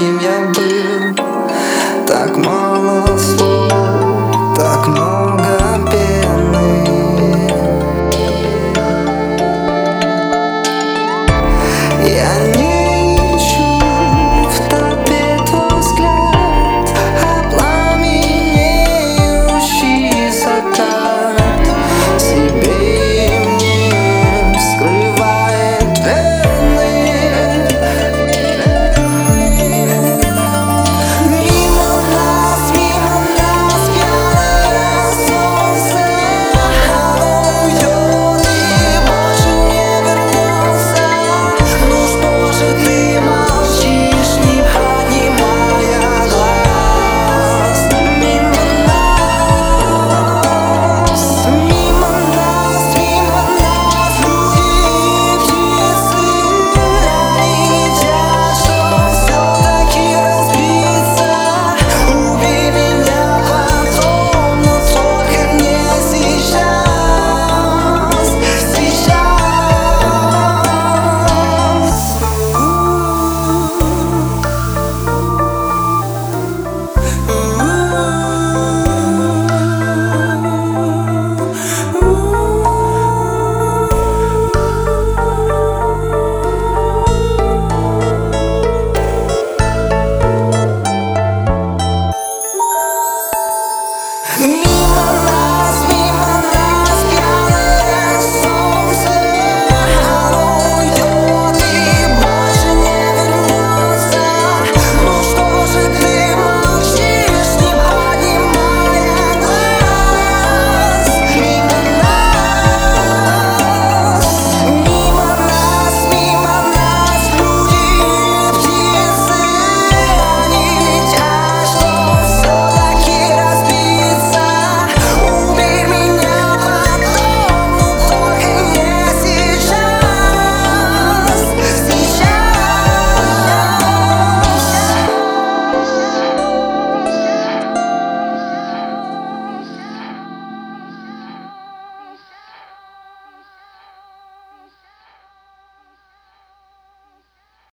Yeah.